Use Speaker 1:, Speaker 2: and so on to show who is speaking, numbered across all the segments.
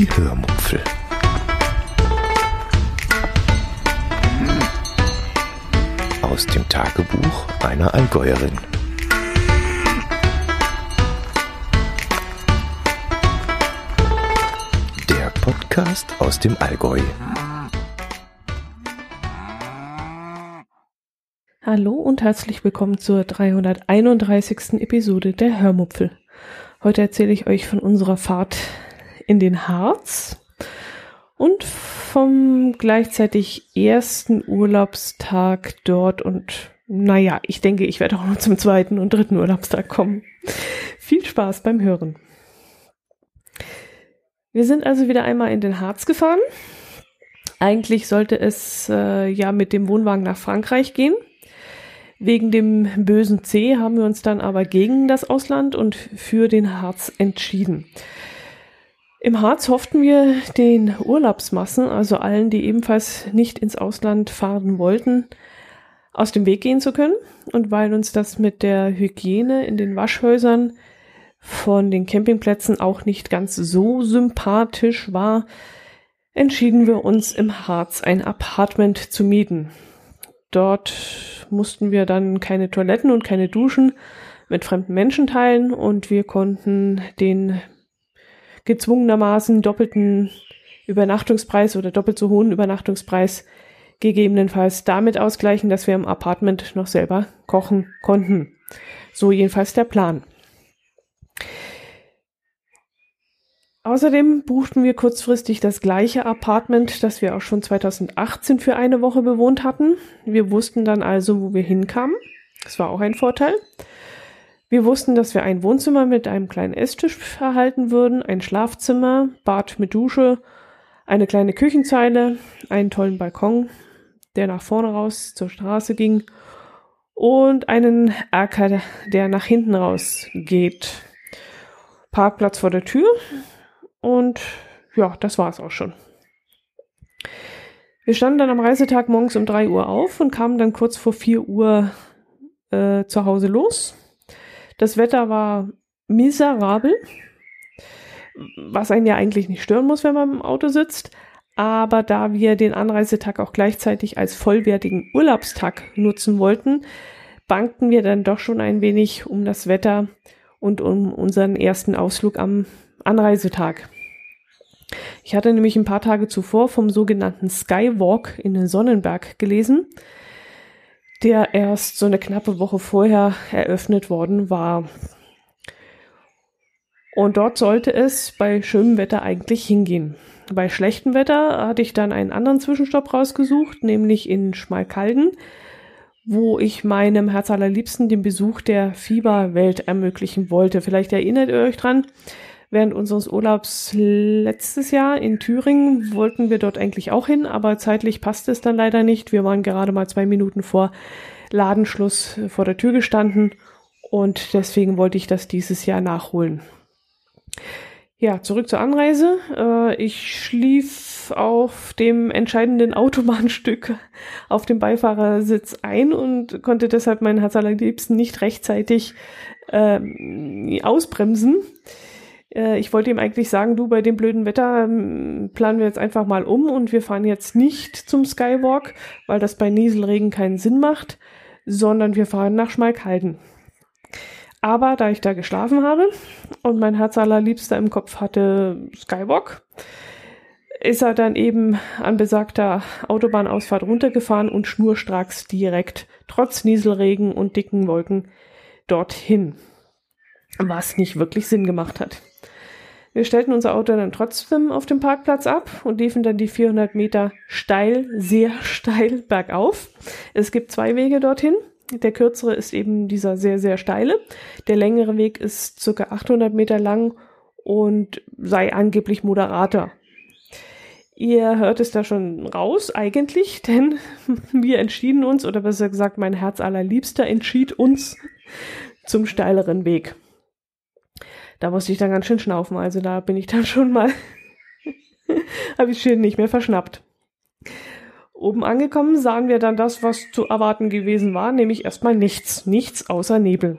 Speaker 1: Die Hörmupfel. Aus dem Tagebuch einer Allgäuerin. Der Podcast aus dem Allgäu.
Speaker 2: Hallo und herzlich willkommen zur 331. Episode der Hörmupfel. Heute erzähle ich euch von unserer Fahrt in den Harz und vom gleichzeitig ersten Urlaubstag dort und naja, ich denke, ich werde auch noch zum zweiten und dritten Urlaubstag kommen. Viel Spaß beim Hören. Wir sind also wieder einmal in den Harz gefahren. Eigentlich sollte es äh, ja mit dem Wohnwagen nach Frankreich gehen. Wegen dem bösen C haben wir uns dann aber gegen das Ausland und für den Harz entschieden. Im Harz hofften wir den Urlaubsmassen, also allen, die ebenfalls nicht ins Ausland fahren wollten, aus dem Weg gehen zu können. Und weil uns das mit der Hygiene in den Waschhäusern von den Campingplätzen auch nicht ganz so sympathisch war, entschieden wir uns im Harz ein Apartment zu mieten. Dort mussten wir dann keine Toiletten und keine Duschen mit fremden Menschen teilen und wir konnten den gezwungenermaßen doppelten Übernachtungspreis oder doppelt so hohen Übernachtungspreis gegebenenfalls damit ausgleichen, dass wir im Apartment noch selber kochen konnten. So jedenfalls der Plan. Außerdem buchten wir kurzfristig das gleiche Apartment, das wir auch schon 2018 für eine Woche bewohnt hatten. Wir wussten dann also, wo wir hinkamen. Das war auch ein Vorteil. Wir wussten, dass wir ein Wohnzimmer mit einem kleinen Esstisch erhalten würden, ein Schlafzimmer, Bad mit Dusche, eine kleine Küchenzeile, einen tollen Balkon, der nach vorne raus zur Straße ging und einen Erker, der nach hinten raus geht. Parkplatz vor der Tür, und ja, das war es auch schon. Wir standen dann am Reisetag morgens um drei Uhr auf und kamen dann kurz vor vier Uhr äh, zu Hause los. Das Wetter war miserabel, was einen ja eigentlich nicht stören muss, wenn man im Auto sitzt. Aber da wir den Anreisetag auch gleichzeitig als vollwertigen Urlaubstag nutzen wollten, bankten wir dann doch schon ein wenig um das Wetter und um unseren ersten Ausflug am Anreisetag. Ich hatte nämlich ein paar Tage zuvor vom sogenannten Skywalk in den Sonnenberg gelesen, der erst so eine knappe Woche vorher eröffnet worden war. Und dort sollte es bei schönem Wetter eigentlich hingehen. Bei schlechtem Wetter hatte ich dann einen anderen Zwischenstopp rausgesucht, nämlich in Schmalkalden, wo ich meinem Herz allerliebsten den Besuch der Fieberwelt ermöglichen wollte. Vielleicht erinnert ihr euch dran, Während unseres Urlaubs letztes Jahr in Thüringen wollten wir dort eigentlich auch hin, aber zeitlich passte es dann leider nicht. Wir waren gerade mal zwei Minuten vor Ladenschluss vor der Tür gestanden und deswegen wollte ich das dieses Jahr nachholen. Ja, zurück zur Anreise. Äh, ich schlief auf dem entscheidenden Autobahnstück auf dem Beifahrersitz ein und konnte deshalb meinen Herz allerliebsten nicht rechtzeitig äh, ausbremsen. Äh, ich wollte ihm eigentlich sagen, du, bei dem blöden Wetter ähm, planen wir jetzt einfach mal um und wir fahren jetzt nicht zum Skywalk, weil das bei Nieselregen keinen Sinn macht, sondern wir fahren nach Schmalkalden. Aber da ich da geschlafen habe und mein Herz allerliebster im Kopf hatte Skywalk, ist er dann eben an besagter Autobahnausfahrt runtergefahren und schnurstracks direkt, trotz Nieselregen und dicken Wolken, dorthin. Was nicht wirklich Sinn gemacht hat. Wir stellten unser Auto dann trotzdem auf dem Parkplatz ab und liefen dann die 400 Meter steil, sehr steil bergauf. Es gibt zwei Wege dorthin. Der kürzere ist eben dieser sehr, sehr steile. Der längere Weg ist circa 800 Meter lang und sei angeblich moderater. Ihr hört es da schon raus eigentlich, denn wir entschieden uns, oder besser gesagt, mein Herz allerliebster entschied uns zum steileren Weg da musste ich dann ganz schön schnaufen. Also da bin ich dann schon mal, habe ich schön nicht mehr verschnappt. Oben angekommen sahen wir dann das, was zu erwarten gewesen war, nämlich erstmal nichts, nichts außer Nebel.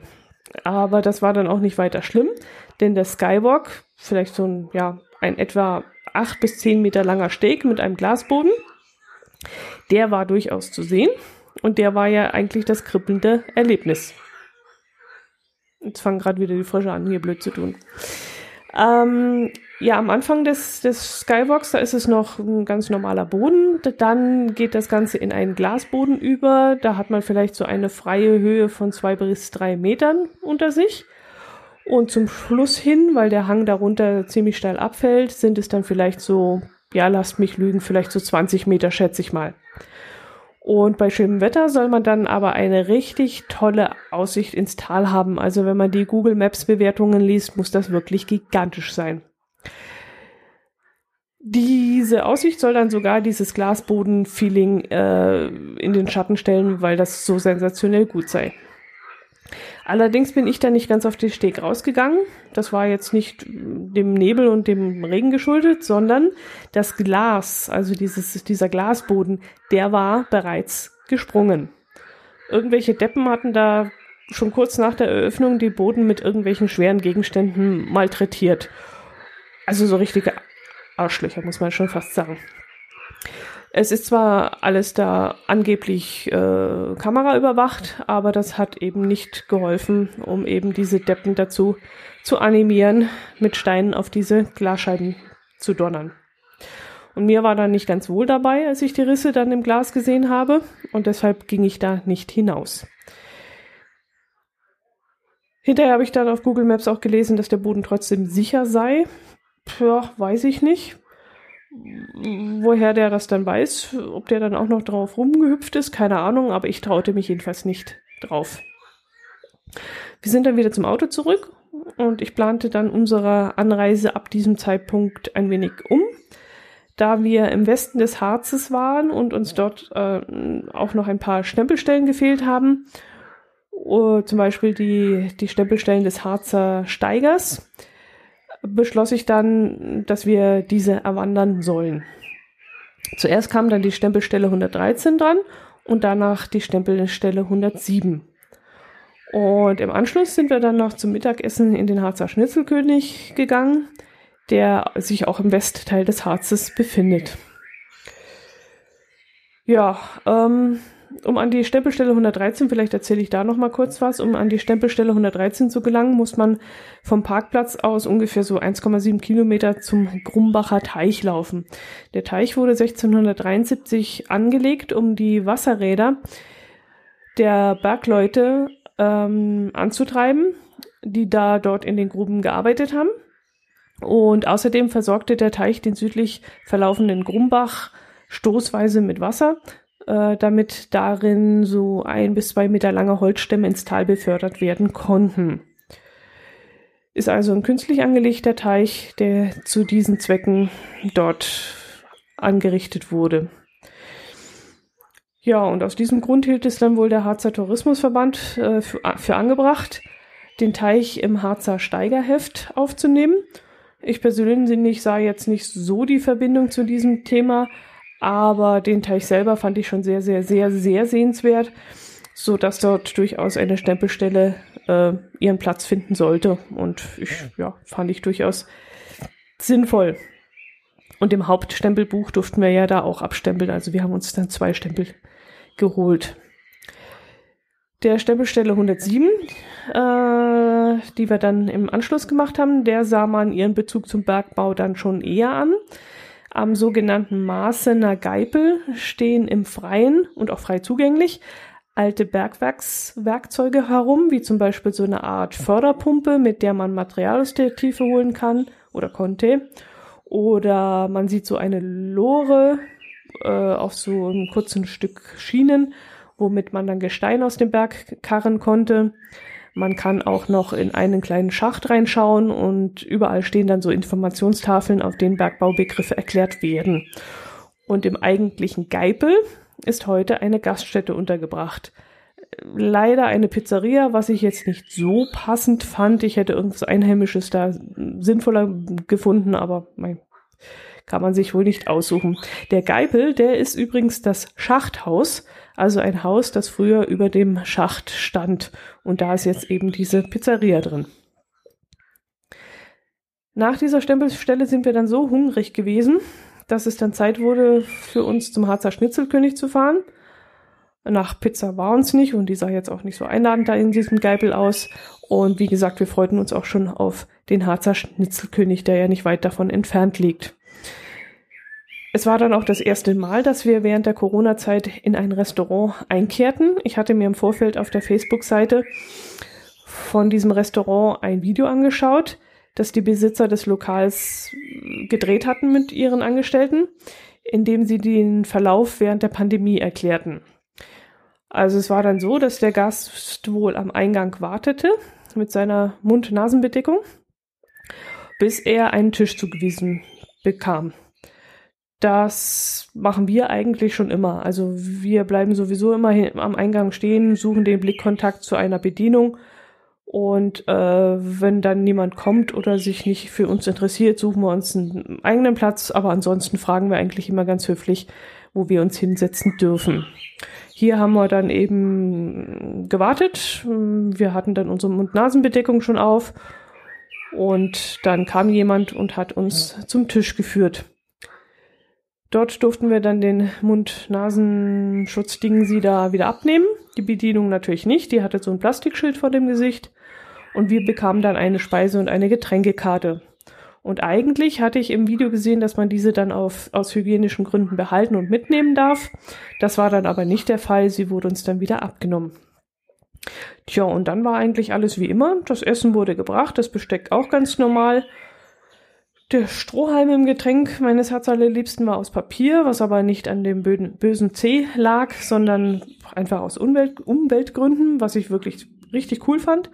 Speaker 2: Aber das war dann auch nicht weiter schlimm, denn der Skywalk, vielleicht so ein, ja, ein etwa acht bis zehn Meter langer Steg mit einem Glasboden. Der war durchaus zu sehen und der war ja eigentlich das kribbelnde Erlebnis. Jetzt fangen gerade wieder die Frösche an, hier blöd zu tun. Ähm, ja, am Anfang des, des Skywalks, da ist es noch ein ganz normaler Boden. Dann geht das Ganze in einen Glasboden über. Da hat man vielleicht so eine freie Höhe von zwei bis drei Metern unter sich. Und zum Schluss hin, weil der Hang darunter ziemlich steil abfällt, sind es dann vielleicht so, ja, lasst mich lügen, vielleicht so 20 Meter, schätze ich mal. Und bei schönem Wetter soll man dann aber eine richtig tolle Aussicht ins Tal haben. Also wenn man die Google Maps Bewertungen liest, muss das wirklich gigantisch sein. Diese Aussicht soll dann sogar dieses Glasboden-Feeling äh, in den Schatten stellen, weil das so sensationell gut sei. Allerdings bin ich da nicht ganz auf den Steg rausgegangen. Das war jetzt nicht dem Nebel und dem Regen geschuldet, sondern das Glas, also dieses, dieser Glasboden, der war bereits gesprungen. Irgendwelche Deppen hatten da schon kurz nach der Eröffnung die Boden mit irgendwelchen schweren Gegenständen malträtiert. Also so richtige Arschlöcher, muss man schon fast sagen. Es ist zwar alles da angeblich äh, Kamera überwacht, aber das hat eben nicht geholfen, um eben diese Deppen dazu zu animieren, mit Steinen auf diese Glasscheiben zu donnern. Und mir war dann nicht ganz wohl dabei, als ich die Risse dann im Glas gesehen habe, und deshalb ging ich da nicht hinaus. Hinterher habe ich dann auf Google Maps auch gelesen, dass der Boden trotzdem sicher sei. Ja, weiß ich nicht woher der das dann weiß, ob der dann auch noch drauf rumgehüpft ist, keine Ahnung, aber ich traute mich jedenfalls nicht drauf. Wir sind dann wieder zum Auto zurück und ich plante dann unsere Anreise ab diesem Zeitpunkt ein wenig um. Da wir im Westen des Harzes waren und uns dort äh, auch noch ein paar Stempelstellen gefehlt haben, uh, zum Beispiel die, die Stempelstellen des Harzer Steigers, beschloss ich dann, dass wir diese erwandern sollen. Zuerst kam dann die Stempelstelle 113 dran und danach die Stempelstelle 107. Und im Anschluss sind wir dann noch zum Mittagessen in den Harzer Schnitzelkönig gegangen, der sich auch im Westteil des Harzes befindet. Ja, ähm, um an die Stempelstelle 113, vielleicht erzähle ich da noch mal kurz was, um an die Stempelstelle 113 zu gelangen, muss man vom Parkplatz aus ungefähr so 1,7 Kilometer zum Grumbacher Teich laufen. Der Teich wurde 1673 angelegt, um die Wasserräder der Bergleute ähm, anzutreiben, die da dort in den Gruben gearbeitet haben. Und außerdem versorgte der Teich den südlich verlaufenden Grumbach stoßweise mit Wasser, äh, damit darin so ein bis zwei Meter lange Holzstämme ins Tal befördert werden konnten. Ist also ein künstlich angelegter Teich, der zu diesen Zwecken dort angerichtet wurde. Ja, und aus diesem Grund hielt es dann wohl der Harzer Tourismusverband äh, für, für angebracht, den Teich im Harzer Steigerheft aufzunehmen. Ich persönlich sah jetzt nicht so die Verbindung zu diesem Thema, aber den Teich selber fand ich schon sehr, sehr, sehr, sehr sehenswert, so dass dort durchaus eine Stempelstelle äh, ihren Platz finden sollte. Und ich, ja, fand ich durchaus sinnvoll. Und im Hauptstempelbuch durften wir ja da auch abstempeln. Also wir haben uns dann zwei Stempel geholt. Der Stempelstelle 107, äh, die wir dann im Anschluss gemacht haben, der sah man ihren Bezug zum Bergbau dann schon eher an. Am sogenannten Maaßener Geipel stehen im Freien und auch frei zugänglich alte Bergwerkswerkzeuge herum, wie zum Beispiel so eine Art Förderpumpe, mit der man Material aus der Tiefe holen kann oder konnte. Oder man sieht so eine Lore äh, auf so einem kurzen Stück Schienen, womit man dann Gestein aus dem Berg karren konnte. Man kann auch noch in einen kleinen Schacht reinschauen und überall stehen dann so Informationstafeln, auf denen Bergbaubegriffe erklärt werden. Und im eigentlichen Geipel ist heute eine Gaststätte untergebracht. Leider eine Pizzeria, was ich jetzt nicht so passend fand. Ich hätte irgendwas Einheimisches da sinnvoller gefunden, aber mein, kann man sich wohl nicht aussuchen. Der Geipel, der ist übrigens das Schachthaus also ein Haus, das früher über dem Schacht stand. Und da ist jetzt eben diese Pizzeria drin. Nach dieser Stempelstelle sind wir dann so hungrig gewesen, dass es dann Zeit wurde, für uns zum Harzer Schnitzelkönig zu fahren. Nach Pizza war uns nicht und die sah jetzt auch nicht so einladend da in diesem Geipel aus. Und wie gesagt, wir freuten uns auch schon auf den Harzer Schnitzelkönig, der ja nicht weit davon entfernt liegt. Es war dann auch das erste Mal, dass wir während der Corona-Zeit in ein Restaurant einkehrten. Ich hatte mir im Vorfeld auf der Facebook-Seite von diesem Restaurant ein Video angeschaut, das die Besitzer des Lokals gedreht hatten mit ihren Angestellten, in dem sie den Verlauf während der Pandemie erklärten. Also es war dann so, dass der Gast wohl am Eingang wartete mit seiner Mund-Nasen-Bedeckung, bis er einen Tisch zugewiesen bekam. Das machen wir eigentlich schon immer. Also wir bleiben sowieso immer am Eingang stehen, suchen den Blickkontakt zu einer Bedienung und äh, wenn dann niemand kommt oder sich nicht für uns interessiert, suchen wir uns einen eigenen Platz. Aber ansonsten fragen wir eigentlich immer ganz höflich, wo wir uns hinsetzen dürfen. Hier haben wir dann eben gewartet. Wir hatten dann unsere Mund-Nasen-Bedeckung schon auf. Und dann kam jemand und hat uns zum Tisch geführt. Dort durften wir dann den Mund-Nasenschutzding sie da wieder abnehmen. Die Bedienung natürlich nicht, die hatte so ein Plastikschild vor dem Gesicht. Und wir bekamen dann eine Speise- und eine Getränkekarte. Und eigentlich hatte ich im Video gesehen, dass man diese dann auf, aus hygienischen Gründen behalten und mitnehmen darf. Das war dann aber nicht der Fall. Sie wurde uns dann wieder abgenommen. Tja, und dann war eigentlich alles wie immer. Das Essen wurde gebracht, das Besteck auch ganz normal. Der Strohhalm im Getränk meines Herzallerliebsten war aus Papier, was aber nicht an dem bösen C lag, sondern einfach aus Umwelt Umweltgründen, was ich wirklich richtig cool fand.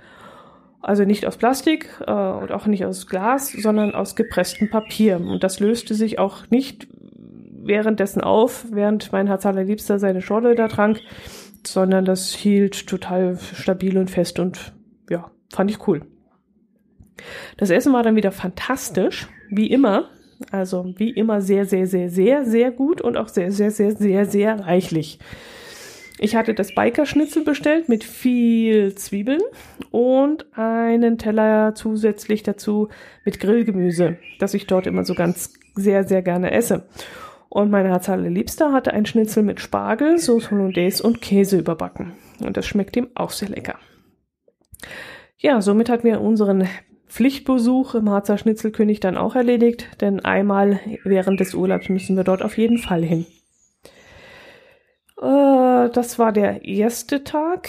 Speaker 2: Also nicht aus Plastik äh, und auch nicht aus Glas, sondern aus gepresstem Papier. Und das löste sich auch nicht währenddessen auf, während mein Herzallerliebster seine Schorle da trank, sondern das hielt total stabil und fest und ja, fand ich cool. Das Essen war dann wieder fantastisch, wie immer. Also wie immer sehr, sehr, sehr, sehr, sehr gut und auch sehr, sehr, sehr, sehr, sehr reichlich. Ich hatte das Bikerschnitzel bestellt mit viel Zwiebeln und einen Teller zusätzlich dazu mit Grillgemüse, das ich dort immer so ganz sehr, sehr gerne esse. Und meine Herzhalle Liebster hatte ein Schnitzel mit Spargel, Sauce Hollandaise und Käse überbacken. Und das schmeckt ihm auch sehr lecker. Ja, somit hatten wir unseren Pflichtbesuch im Harzer Schnitzelkönig dann auch erledigt, denn einmal während des Urlaubs müssen wir dort auf jeden Fall hin. Äh, das war der erste Tag.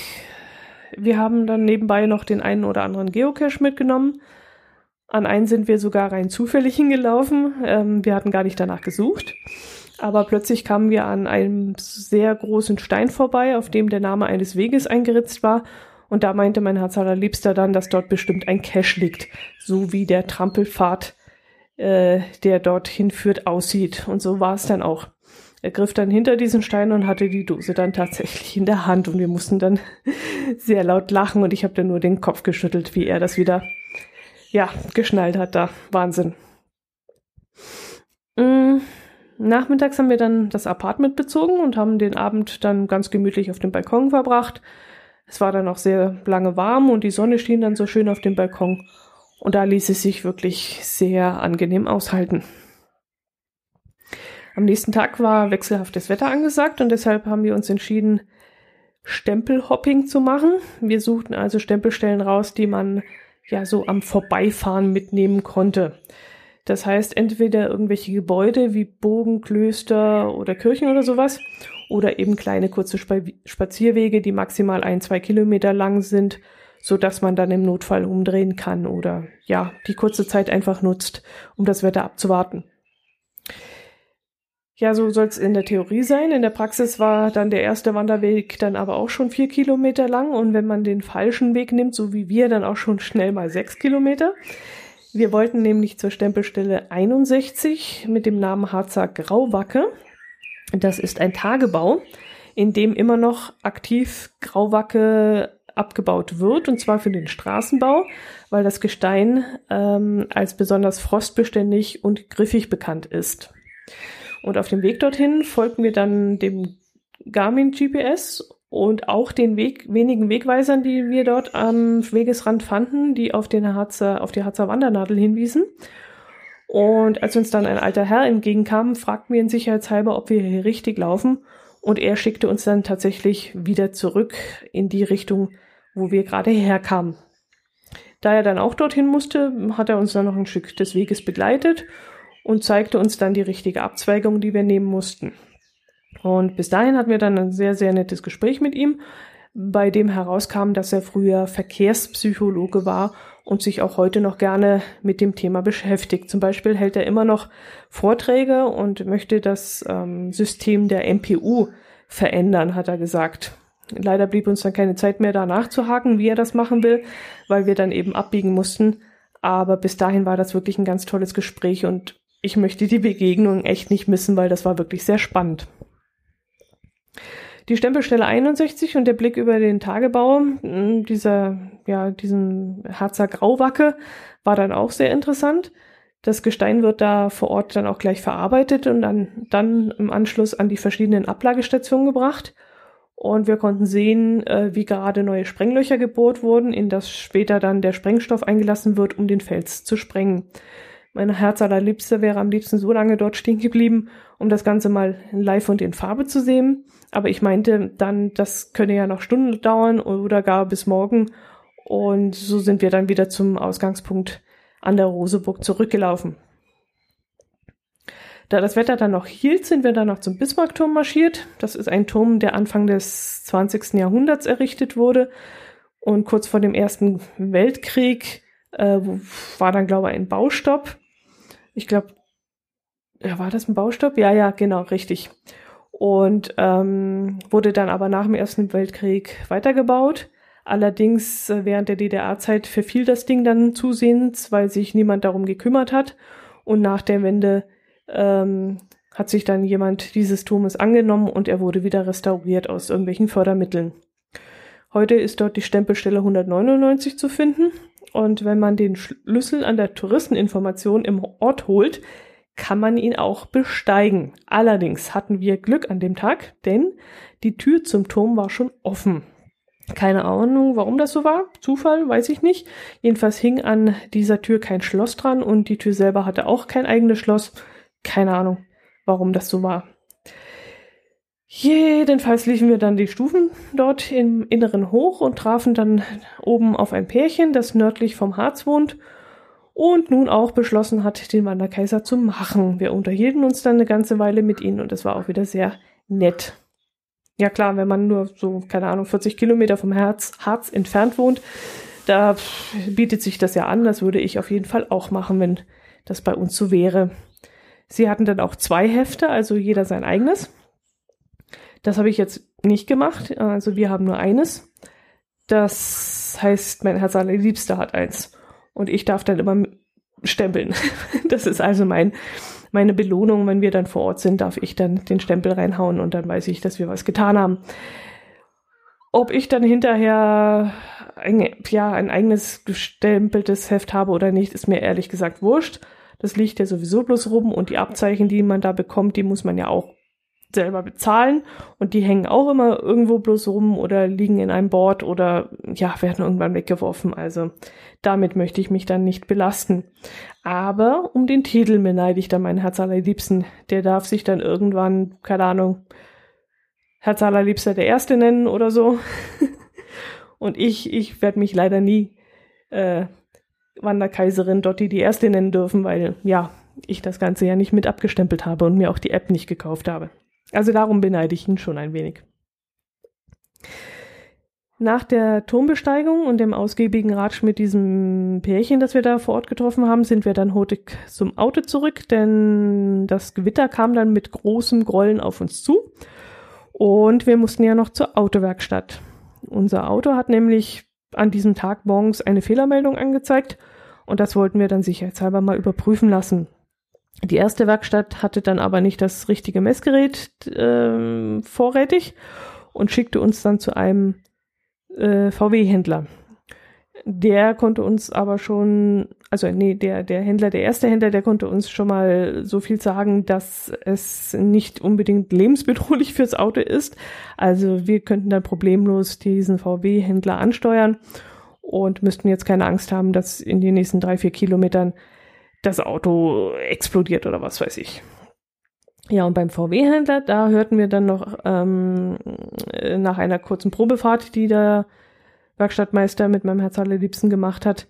Speaker 2: Wir haben dann nebenbei noch den einen oder anderen Geocache mitgenommen. An einen sind wir sogar rein zufällig hingelaufen. Ähm, wir hatten gar nicht danach gesucht. Aber plötzlich kamen wir an einem sehr großen Stein vorbei, auf dem der Name eines Weges eingeritzt war und da meinte mein Herz allerliebster dann, dass dort bestimmt ein Cache liegt, so wie der Trampelpfad, äh, der dorthin führt, aussieht. Und so war es dann auch. Er griff dann hinter diesen Stein und hatte die Dose dann tatsächlich in der Hand und wir mussten dann sehr laut lachen und ich habe dann nur den Kopf geschüttelt, wie er das wieder ja geschnallt hat da. Wahnsinn. Mhm. Nachmittags haben wir dann das Apartment bezogen und haben den Abend dann ganz gemütlich auf dem Balkon verbracht. Es war dann auch sehr lange warm und die Sonne schien dann so schön auf dem Balkon. Und da ließ es sich wirklich sehr angenehm aushalten. Am nächsten Tag war wechselhaftes Wetter angesagt und deshalb haben wir uns entschieden, Stempelhopping zu machen. Wir suchten also Stempelstellen raus, die man ja so am Vorbeifahren mitnehmen konnte. Das heißt, entweder irgendwelche Gebäude wie Bogen, Klöster oder Kirchen oder sowas oder eben kleine kurze Spazierwege, die maximal ein, zwei Kilometer lang sind, so dass man dann im Notfall umdrehen kann oder ja, die kurze Zeit einfach nutzt, um das Wetter abzuwarten. Ja, so soll es in der Theorie sein. In der Praxis war dann der erste Wanderweg dann aber auch schon vier Kilometer lang und wenn man den falschen Weg nimmt, so wie wir, dann auch schon schnell mal sechs Kilometer. Wir wollten nämlich zur Stempelstelle 61 mit dem Namen Harzer Grauwacke. Das ist ein Tagebau, in dem immer noch aktiv Grauwacke abgebaut wird, und zwar für den Straßenbau, weil das Gestein ähm, als besonders frostbeständig und griffig bekannt ist. Und auf dem Weg dorthin folgten wir dann dem Garmin GPS und auch den Weg, wenigen Wegweisern, die wir dort am Wegesrand fanden, die auf, den Harzer, auf die Harzer Wandernadel hinwiesen. Und als uns dann ein alter Herr entgegenkam, fragten wir ihn sicherheitshalber, ob wir hier richtig laufen. Und er schickte uns dann tatsächlich wieder zurück in die Richtung, wo wir gerade herkamen. Da er dann auch dorthin musste, hat er uns dann noch ein Stück des Weges begleitet und zeigte uns dann die richtige Abzweigung, die wir nehmen mussten. Und bis dahin hatten wir dann ein sehr, sehr nettes Gespräch mit ihm, bei dem herauskam, dass er früher Verkehrspsychologe war und sich auch heute noch gerne mit dem Thema beschäftigt. Zum Beispiel hält er immer noch Vorträge und möchte das ähm, System der MPU verändern, hat er gesagt. Leider blieb uns dann keine Zeit mehr, da nachzuhaken, wie er das machen will, weil wir dann eben abbiegen mussten. Aber bis dahin war das wirklich ein ganz tolles Gespräch und ich möchte die Begegnung echt nicht missen, weil das war wirklich sehr spannend. Die Stempelstelle 61 und der Blick über den Tagebau, hm, dieser, ja, diesen Harzer Grauwacke, war dann auch sehr interessant. Das Gestein wird da vor Ort dann auch gleich verarbeitet und dann, dann im Anschluss an die verschiedenen Ablagestationen gebracht. Und wir konnten sehen, äh, wie gerade neue Sprenglöcher gebohrt wurden, in das später dann der Sprengstoff eingelassen wird, um den Fels zu sprengen. Mein Herz allerliebster wäre am liebsten so lange dort stehen geblieben, um das Ganze mal live und in Farbe zu sehen. Aber ich meinte dann, das könne ja noch Stunden dauern oder gar bis morgen. Und so sind wir dann wieder zum Ausgangspunkt an der Roseburg zurückgelaufen. Da das Wetter dann noch hielt, sind wir dann noch zum Bismarckturm marschiert. Das ist ein Turm, der Anfang des 20. Jahrhunderts errichtet wurde. Und kurz vor dem Ersten Weltkrieg äh, war dann, glaube ich, ein Baustopp. Ich glaube, ja, war das ein Baustopp? Ja, ja, genau, richtig. Und ähm, wurde dann aber nach dem Ersten Weltkrieg weitergebaut. Allerdings äh, während der DDR-Zeit verfiel das Ding dann zusehends, weil sich niemand darum gekümmert hat. Und nach der Wende ähm, hat sich dann jemand dieses Turmes angenommen und er wurde wieder restauriert aus irgendwelchen Fördermitteln. Heute ist dort die Stempelstelle 199 zu finden und wenn man den Schlüssel an der Touristeninformation im Ort holt, kann man ihn auch besteigen. Allerdings hatten wir Glück an dem Tag, denn die Tür zum Turm war schon offen. Keine Ahnung, warum das so war. Zufall, weiß ich nicht. Jedenfalls hing an dieser Tür kein Schloss dran und die Tür selber hatte auch kein eigenes Schloss. Keine Ahnung, warum das so war. Jedenfalls liefen wir dann die Stufen dort im Inneren hoch und trafen dann oben auf ein Pärchen, das nördlich vom Harz wohnt und nun auch beschlossen hat, den Wanderkaiser zu machen. Wir unterhielten uns dann eine ganze Weile mit ihnen und es war auch wieder sehr nett. Ja klar, wenn man nur so, keine Ahnung, 40 Kilometer vom Harz, Harz entfernt wohnt, da bietet sich das ja an. Das würde ich auf jeden Fall auch machen, wenn das bei uns so wäre. Sie hatten dann auch zwei Hefte, also jeder sein eigenes. Das habe ich jetzt nicht gemacht. Also wir haben nur eines. Das heißt, mein Herz allerliebster hat eins. Und ich darf dann immer stempeln. Das ist also mein, meine Belohnung. Wenn wir dann vor Ort sind, darf ich dann den Stempel reinhauen und dann weiß ich, dass wir was getan haben. Ob ich dann hinterher ein, ja, ein eigenes gestempeltes Heft habe oder nicht, ist mir ehrlich gesagt wurscht. Das liegt ja sowieso bloß rum und die Abzeichen, die man da bekommt, die muss man ja auch selber bezahlen und die hängen auch immer irgendwo bloß rum oder liegen in einem Board oder ja, werden irgendwann weggeworfen. Also damit möchte ich mich dann nicht belasten. Aber um den Titel beneide ich dann meinen Herz allerliebsten. Der darf sich dann irgendwann, keine Ahnung, Herz allerliebster der Erste nennen oder so. und ich, ich werde mich leider nie äh, Wanderkaiserin Dotti die Erste nennen dürfen, weil ja, ich das Ganze ja nicht mit abgestempelt habe und mir auch die App nicht gekauft habe. Also darum beneide ich ihn schon ein wenig. Nach der Turmbesteigung und dem ausgiebigen Ratsch mit diesem Pärchen, das wir da vor Ort getroffen haben, sind wir dann hurtig zum Auto zurück, denn das Gewitter kam dann mit großem Grollen auf uns zu und wir mussten ja noch zur Autowerkstatt. Unser Auto hat nämlich an diesem Tag morgens eine Fehlermeldung angezeigt und das wollten wir dann sicherheitshalber mal überprüfen lassen. Die erste Werkstatt hatte dann aber nicht das richtige Messgerät äh, vorrätig und schickte uns dann zu einem äh, VW-Händler. Der konnte uns aber schon also nee, der, der Händler, der erste Händler, der konnte uns schon mal so viel sagen, dass es nicht unbedingt lebensbedrohlich fürs Auto ist. Also wir könnten dann problemlos diesen VW-Händler ansteuern und müssten jetzt keine Angst haben, dass in den nächsten drei, vier Kilometern das Auto explodiert oder was weiß ich. Ja, und beim VW-Händler, da hörten wir dann noch ähm, nach einer kurzen Probefahrt, die der Werkstattmeister mit meinem Herz allerliebsten gemacht hat,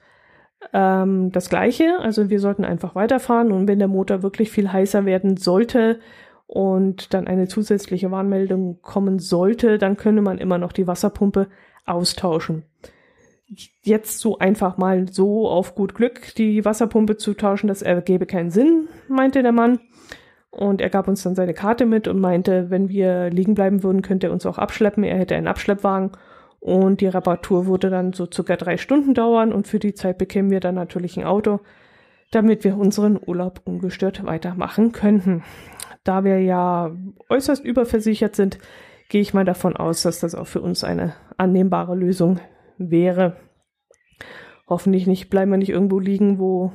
Speaker 2: ähm, das gleiche. Also wir sollten einfach weiterfahren und wenn der Motor wirklich viel heißer werden sollte und dann eine zusätzliche Warnmeldung kommen sollte, dann könne man immer noch die Wasserpumpe austauschen. Jetzt so einfach mal so auf gut Glück die Wasserpumpe zu tauschen, das ergebe keinen Sinn, meinte der Mann. Und er gab uns dann seine Karte mit und meinte, wenn wir liegen bleiben würden, könnte er uns auch abschleppen. Er hätte einen Abschleppwagen und die Reparatur würde dann so circa drei Stunden dauern und für die Zeit bekämen wir dann natürlich ein Auto, damit wir unseren Urlaub ungestört weitermachen könnten. Da wir ja äußerst überversichert sind, gehe ich mal davon aus, dass das auch für uns eine annehmbare Lösung wäre. Hoffentlich nicht, bleiben wir nicht irgendwo liegen, wo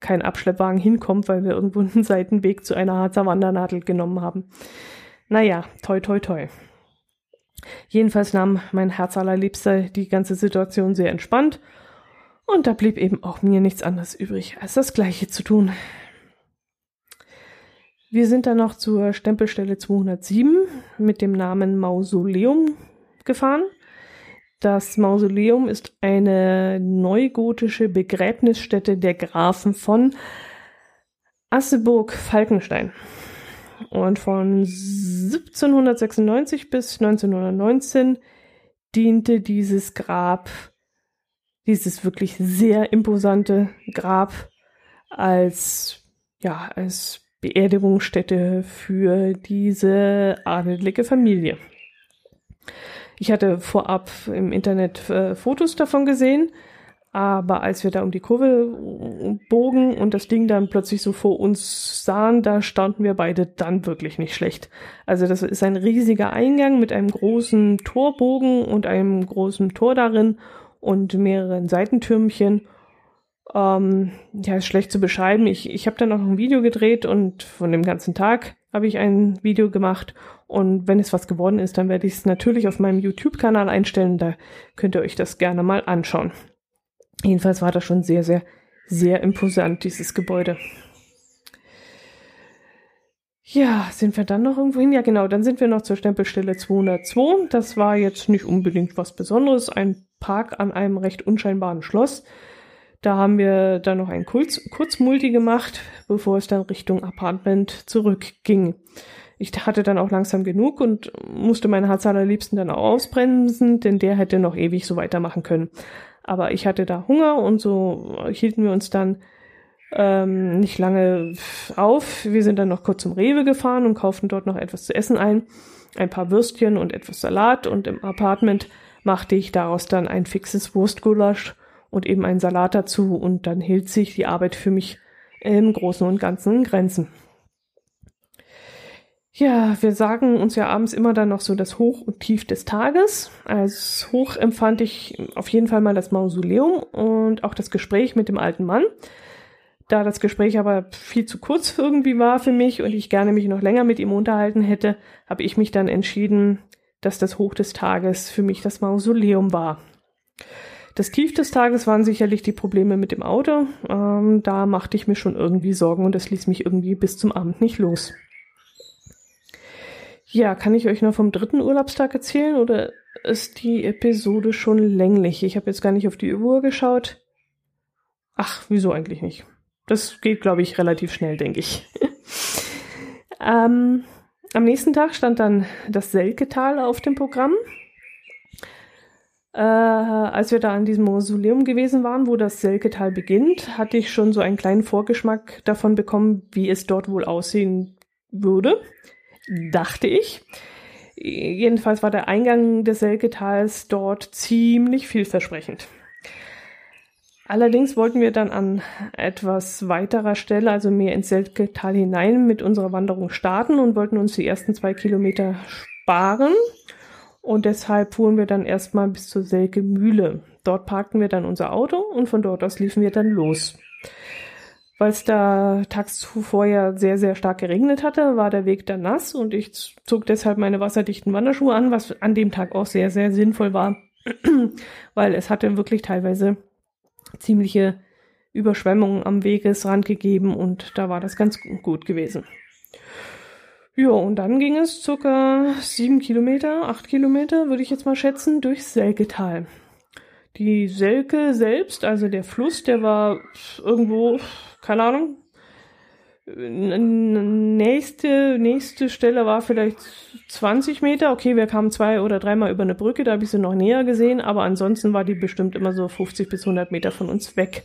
Speaker 2: kein Abschleppwagen hinkommt, weil wir irgendwo einen Seitenweg zu einer Harzer Wandernadel genommen haben. Naja, toi, toi, toi. Jedenfalls nahm mein Herz allerliebster die ganze Situation sehr entspannt und da blieb eben auch mir nichts anderes übrig, als das Gleiche zu tun. Wir sind dann noch zur Stempelstelle 207 mit dem Namen Mausoleum gefahren. Das Mausoleum ist eine neugotische Begräbnisstätte der Grafen von Asseburg-Falkenstein. Und von 1796 bis 1919 diente dieses Grab, dieses wirklich sehr imposante Grab als, ja, als Beerdigungsstätte für diese adelige Familie. Ich hatte vorab im Internet äh, Fotos davon gesehen, aber als wir da um die Kurve bogen und das Ding dann plötzlich so vor uns sahen, da staunten wir beide dann wirklich nicht schlecht. Also das ist ein riesiger Eingang mit einem großen Torbogen und einem großen Tor darin und mehreren Seitentürmchen. Ähm, ja, ist schlecht zu beschreiben. Ich, ich habe dann noch ein Video gedreht und von dem ganzen Tag habe ich ein Video gemacht und wenn es was geworden ist, dann werde ich es natürlich auf meinem YouTube-Kanal einstellen. Da könnt ihr euch das gerne mal anschauen. Jedenfalls war das schon sehr, sehr, sehr imposant, dieses Gebäude. Ja, sind wir dann noch irgendwo hin? Ja, genau, dann sind wir noch zur Stempelstelle 202. Das war jetzt nicht unbedingt was Besonderes. Ein Park an einem recht unscheinbaren Schloss. Da haben wir dann noch ein Kurz Kurzmulti gemacht, bevor es dann Richtung Apartment zurückging ich hatte dann auch langsam genug und musste meinen Herz allerliebsten dann auch ausbremsen, denn der hätte noch ewig so weitermachen können. Aber ich hatte da Hunger und so hielten wir uns dann ähm, nicht lange auf. Wir sind dann noch kurz zum Rewe gefahren und kauften dort noch etwas zu essen ein. Ein paar Würstchen und etwas Salat und im Apartment machte ich daraus dann ein fixes Wurstgulasch und eben einen Salat dazu und dann hielt sich die Arbeit für mich im Großen und Ganzen in Grenzen. Ja, wir sagen uns ja abends immer dann noch so das Hoch und Tief des Tages. Als Hoch empfand ich auf jeden Fall mal das Mausoleum und auch das Gespräch mit dem alten Mann. Da das Gespräch aber viel zu kurz irgendwie war für mich und ich gerne mich noch länger mit ihm unterhalten hätte, habe ich mich dann entschieden, dass das Hoch des Tages für mich das Mausoleum war. Das Tief des Tages waren sicherlich die Probleme mit dem Auto. Ähm, da machte ich mir schon irgendwie Sorgen und das ließ mich irgendwie bis zum Abend nicht los. Ja, kann ich euch noch vom dritten Urlaubstag erzählen oder ist die Episode schon länglich? Ich habe jetzt gar nicht auf die Uhr geschaut. Ach, wieso eigentlich nicht? Das geht, glaube ich, relativ schnell, denke ich. ähm, am nächsten Tag stand dann das Selketal auf dem Programm. Äh, als wir da an diesem Mausoleum gewesen waren, wo das Selketal beginnt, hatte ich schon so einen kleinen Vorgeschmack davon bekommen, wie es dort wohl aussehen würde dachte ich. Jedenfalls war der Eingang des Selketals dort ziemlich vielversprechend. Allerdings wollten wir dann an etwas weiterer Stelle, also mehr ins Selketal hinein, mit unserer Wanderung starten und wollten uns die ersten zwei Kilometer sparen. Und deshalb fuhren wir dann erstmal bis zur Selke Mühle. Dort parkten wir dann unser Auto und von dort aus liefen wir dann los. weil es da tags zuvor ja sehr, sehr stark geregnet hatte, war der Weg dann nass und ich zog deshalb meine wasserdichten Wanderschuhe an, was an dem Tag auch sehr, sehr sinnvoll war, weil es hatte wirklich teilweise ziemliche Überschwemmungen am Wegesrand gegeben und da war das ganz gut gewesen. Ja, und dann ging es circa sieben Kilometer, acht Kilometer, würde ich jetzt mal schätzen, durchs Selketal. Die Selke selbst, also der Fluss, der war irgendwo, keine Ahnung, nächste, nächste Stelle war vielleicht 20 Meter. Okay, wir kamen zwei oder dreimal über eine Brücke, da habe ich sie noch näher gesehen, aber ansonsten war die bestimmt immer so 50 bis 100 Meter von uns weg.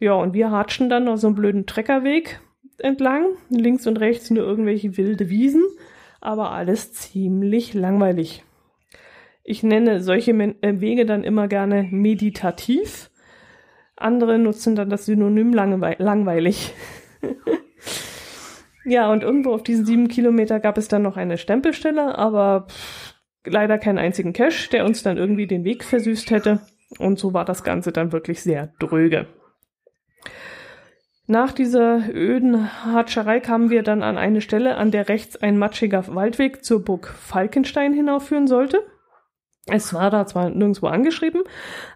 Speaker 2: Ja, und wir hatschen dann noch so einen blöden Treckerweg entlang. Links und rechts nur irgendwelche wilde Wiesen, aber alles ziemlich langweilig. Ich nenne solche äh, Wege dann immer gerne meditativ. Andere nutzen dann das Synonym langweilig. ja, und irgendwo auf diesen sieben Kilometer gab es dann noch eine Stempelstelle, aber pff, leider keinen einzigen Cache, der uns dann irgendwie den Weg versüßt hätte. Und so war das Ganze dann wirklich sehr dröge. Nach dieser öden Hatscherei kamen wir dann an eine Stelle, an der rechts ein matschiger Waldweg zur Burg Falkenstein hinaufführen sollte. Es war da zwar nirgendwo angeschrieben,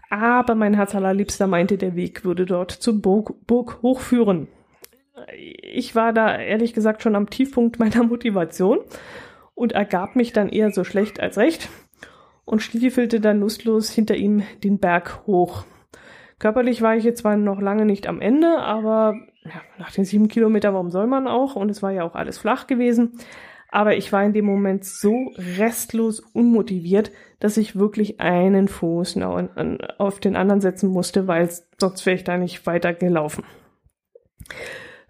Speaker 2: aber mein Herz allerliebster meinte, der Weg würde dort zur Burg, Burg hochführen. Ich war da ehrlich gesagt schon am Tiefpunkt meiner Motivation und ergab mich dann eher so schlecht als recht und stiefelte dann lustlos hinter ihm den Berg hoch. Körperlich war ich jetzt zwar noch lange nicht am Ende, aber ja, nach den sieben Kilometern, warum soll man auch? Und es war ja auch alles flach gewesen. Aber ich war in dem Moment so restlos unmotiviert, dass ich wirklich einen Fuß auf den anderen setzen musste, weil sonst wäre ich da nicht weiter gelaufen.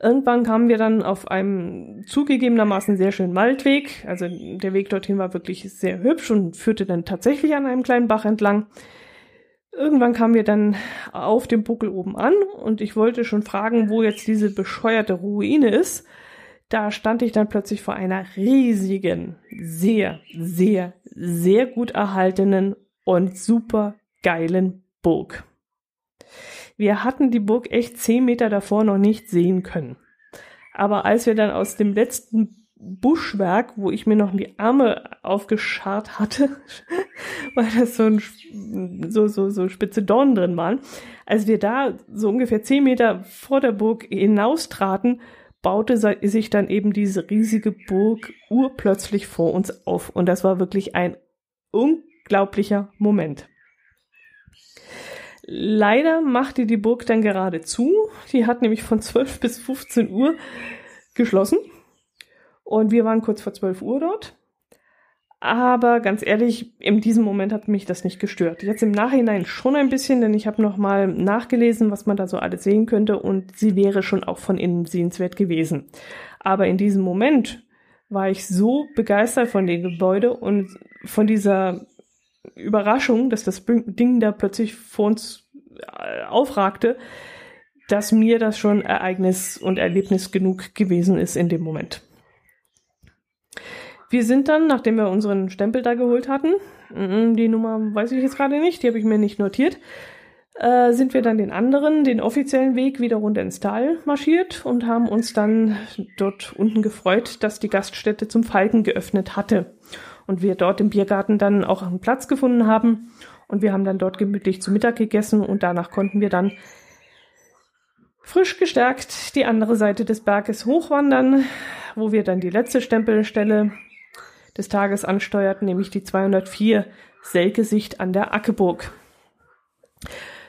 Speaker 2: Irgendwann kamen wir dann auf einem zugegebenermaßen sehr schönen Waldweg. Also der Weg dorthin war wirklich sehr hübsch und führte dann tatsächlich an einem kleinen Bach entlang. Irgendwann kamen wir dann auf dem Buckel oben an und ich wollte schon fragen, wo jetzt diese bescheuerte Ruine ist. Da stand ich dann plötzlich vor einer riesigen, sehr, sehr, sehr gut erhaltenen und super geilen Burg. Wir hatten die Burg echt zehn Meter davor noch nicht sehen können. Aber als wir dann aus dem letzten Buschwerk, wo ich mir noch die Arme aufgescharrt hatte, weil das so, ein, so, so, so spitze Dornen drin waren. Als wir da so ungefähr zehn Meter vor der Burg hinaustraten, baute sich dann eben diese riesige Burg urplötzlich vor uns auf. Und das war wirklich ein unglaublicher Moment. Leider machte die Burg dann gerade zu. Die hat nämlich von 12 bis 15 Uhr geschlossen. Und wir waren kurz vor 12 Uhr dort. Aber ganz ehrlich, in diesem Moment hat mich das nicht gestört. Jetzt im Nachhinein schon ein bisschen, denn ich habe nochmal nachgelesen, was man da so alles sehen könnte und sie wäre schon auch von innen sehenswert gewesen. Aber in diesem Moment war ich so begeistert von dem Gebäude und von dieser Überraschung, dass das Ding da plötzlich vor uns äh, aufragte, dass mir das schon Ereignis und Erlebnis genug gewesen ist in dem Moment. Wir sind dann, nachdem wir unseren Stempel da geholt hatten, mm, die Nummer weiß ich jetzt gerade nicht, die habe ich mir nicht notiert, äh, sind wir dann den anderen, den offiziellen Weg wieder runter ins Tal marschiert und haben uns dann dort unten gefreut, dass die Gaststätte zum Falken geöffnet hatte. Und wir dort im Biergarten dann auch einen Platz gefunden haben. Und wir haben dann dort gemütlich zu Mittag gegessen und danach konnten wir dann frisch gestärkt die andere Seite des Berges hochwandern, wo wir dann die letzte Stempelstelle des Tages ansteuerten, nämlich die 204 Selke-Sicht an der Ackeburg.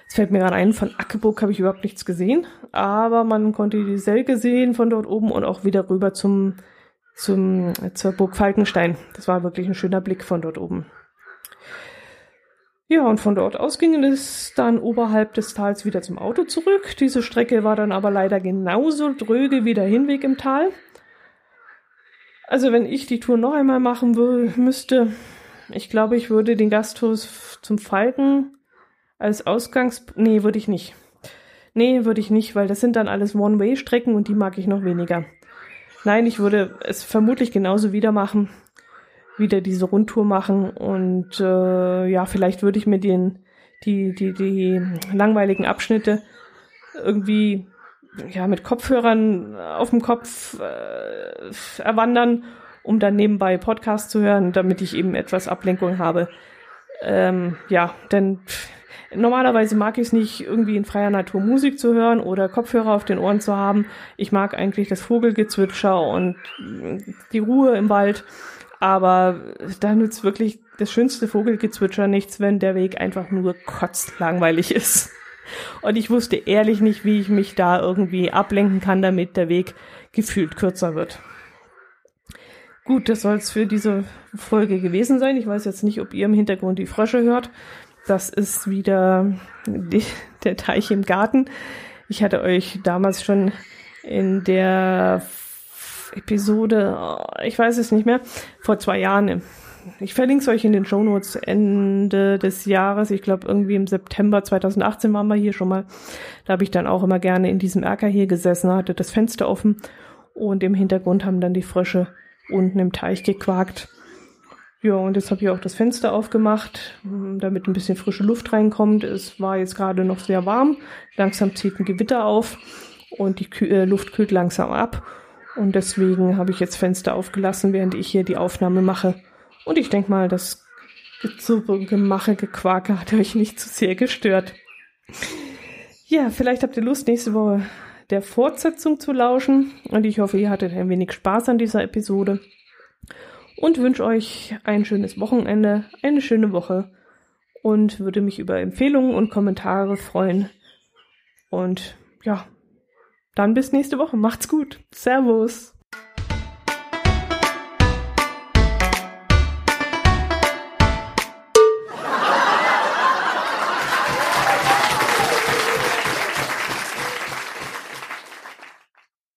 Speaker 2: Es fällt mir gerade ein, von Ackeburg habe ich überhaupt nichts gesehen, aber man konnte die Selke sehen von dort oben und auch wieder rüber zum, zum, zur Burg Falkenstein. Das war wirklich ein schöner Blick von dort oben. Ja, und von dort aus ging es dann oberhalb des Tals wieder zum Auto zurück. Diese Strecke war dann aber leider genauso dröge wie der Hinweg im Tal. Also wenn ich die Tour noch einmal machen will, müsste, ich glaube, ich würde den Gasthaus zum Falken als Ausgangs... Nee, würde ich nicht. Nee, würde ich nicht, weil das sind dann alles One-Way-Strecken und die mag ich noch weniger. Nein, ich würde es vermutlich genauso wieder machen, wieder diese Rundtour machen und äh, ja, vielleicht würde ich mir den, die, die, die langweiligen Abschnitte irgendwie ja, mit Kopfhörern auf dem Kopf äh, erwandern, um dann nebenbei Podcast zu hören, damit ich eben etwas Ablenkung habe. Ähm, ja, denn normalerweise mag ich es nicht, irgendwie in freier Natur Musik zu hören oder Kopfhörer auf den Ohren zu haben. Ich mag eigentlich das Vogelgezwitscher und die Ruhe im Wald. Aber da nützt wirklich das schönste Vogelgezwitscher nichts, wenn der Weg einfach nur kotzlangweilig ist. Und ich wusste ehrlich nicht, wie ich mich da irgendwie ablenken kann, damit der Weg gefühlt kürzer wird. Gut, das soll es für diese Folge gewesen sein. Ich weiß jetzt nicht, ob ihr im Hintergrund die Frösche hört. Das ist wieder die, der Teich im Garten. Ich hatte euch damals schon in der Episode, ich weiß es nicht mehr, vor zwei Jahren ich verlinke es euch in den Shownotes Ende des Jahres. Ich glaube, irgendwie im September 2018 waren wir hier schon mal. Da habe ich dann auch immer gerne in diesem Erker hier gesessen, hatte das Fenster offen und im Hintergrund haben dann die Frösche unten im Teich gequakt. Ja, und jetzt habe ich auch das Fenster aufgemacht, damit ein bisschen frische Luft reinkommt. Es war jetzt gerade noch sehr warm. Langsam zieht ein Gewitter auf und die Kü äh, Luft kühlt langsam ab. Und deswegen habe ich jetzt Fenster aufgelassen, während ich hier die Aufnahme mache. Und ich denke mal, das Gezubbe, Gemache, Gequake hat euch nicht zu sehr gestört. Ja, vielleicht habt ihr Lust, nächste Woche der Fortsetzung zu lauschen. Und ich hoffe, ihr hattet ein wenig Spaß an dieser Episode. Und wünsche euch ein schönes Wochenende, eine schöne Woche. Und würde mich über Empfehlungen und Kommentare freuen. Und ja, dann bis nächste Woche. Macht's gut. Servus.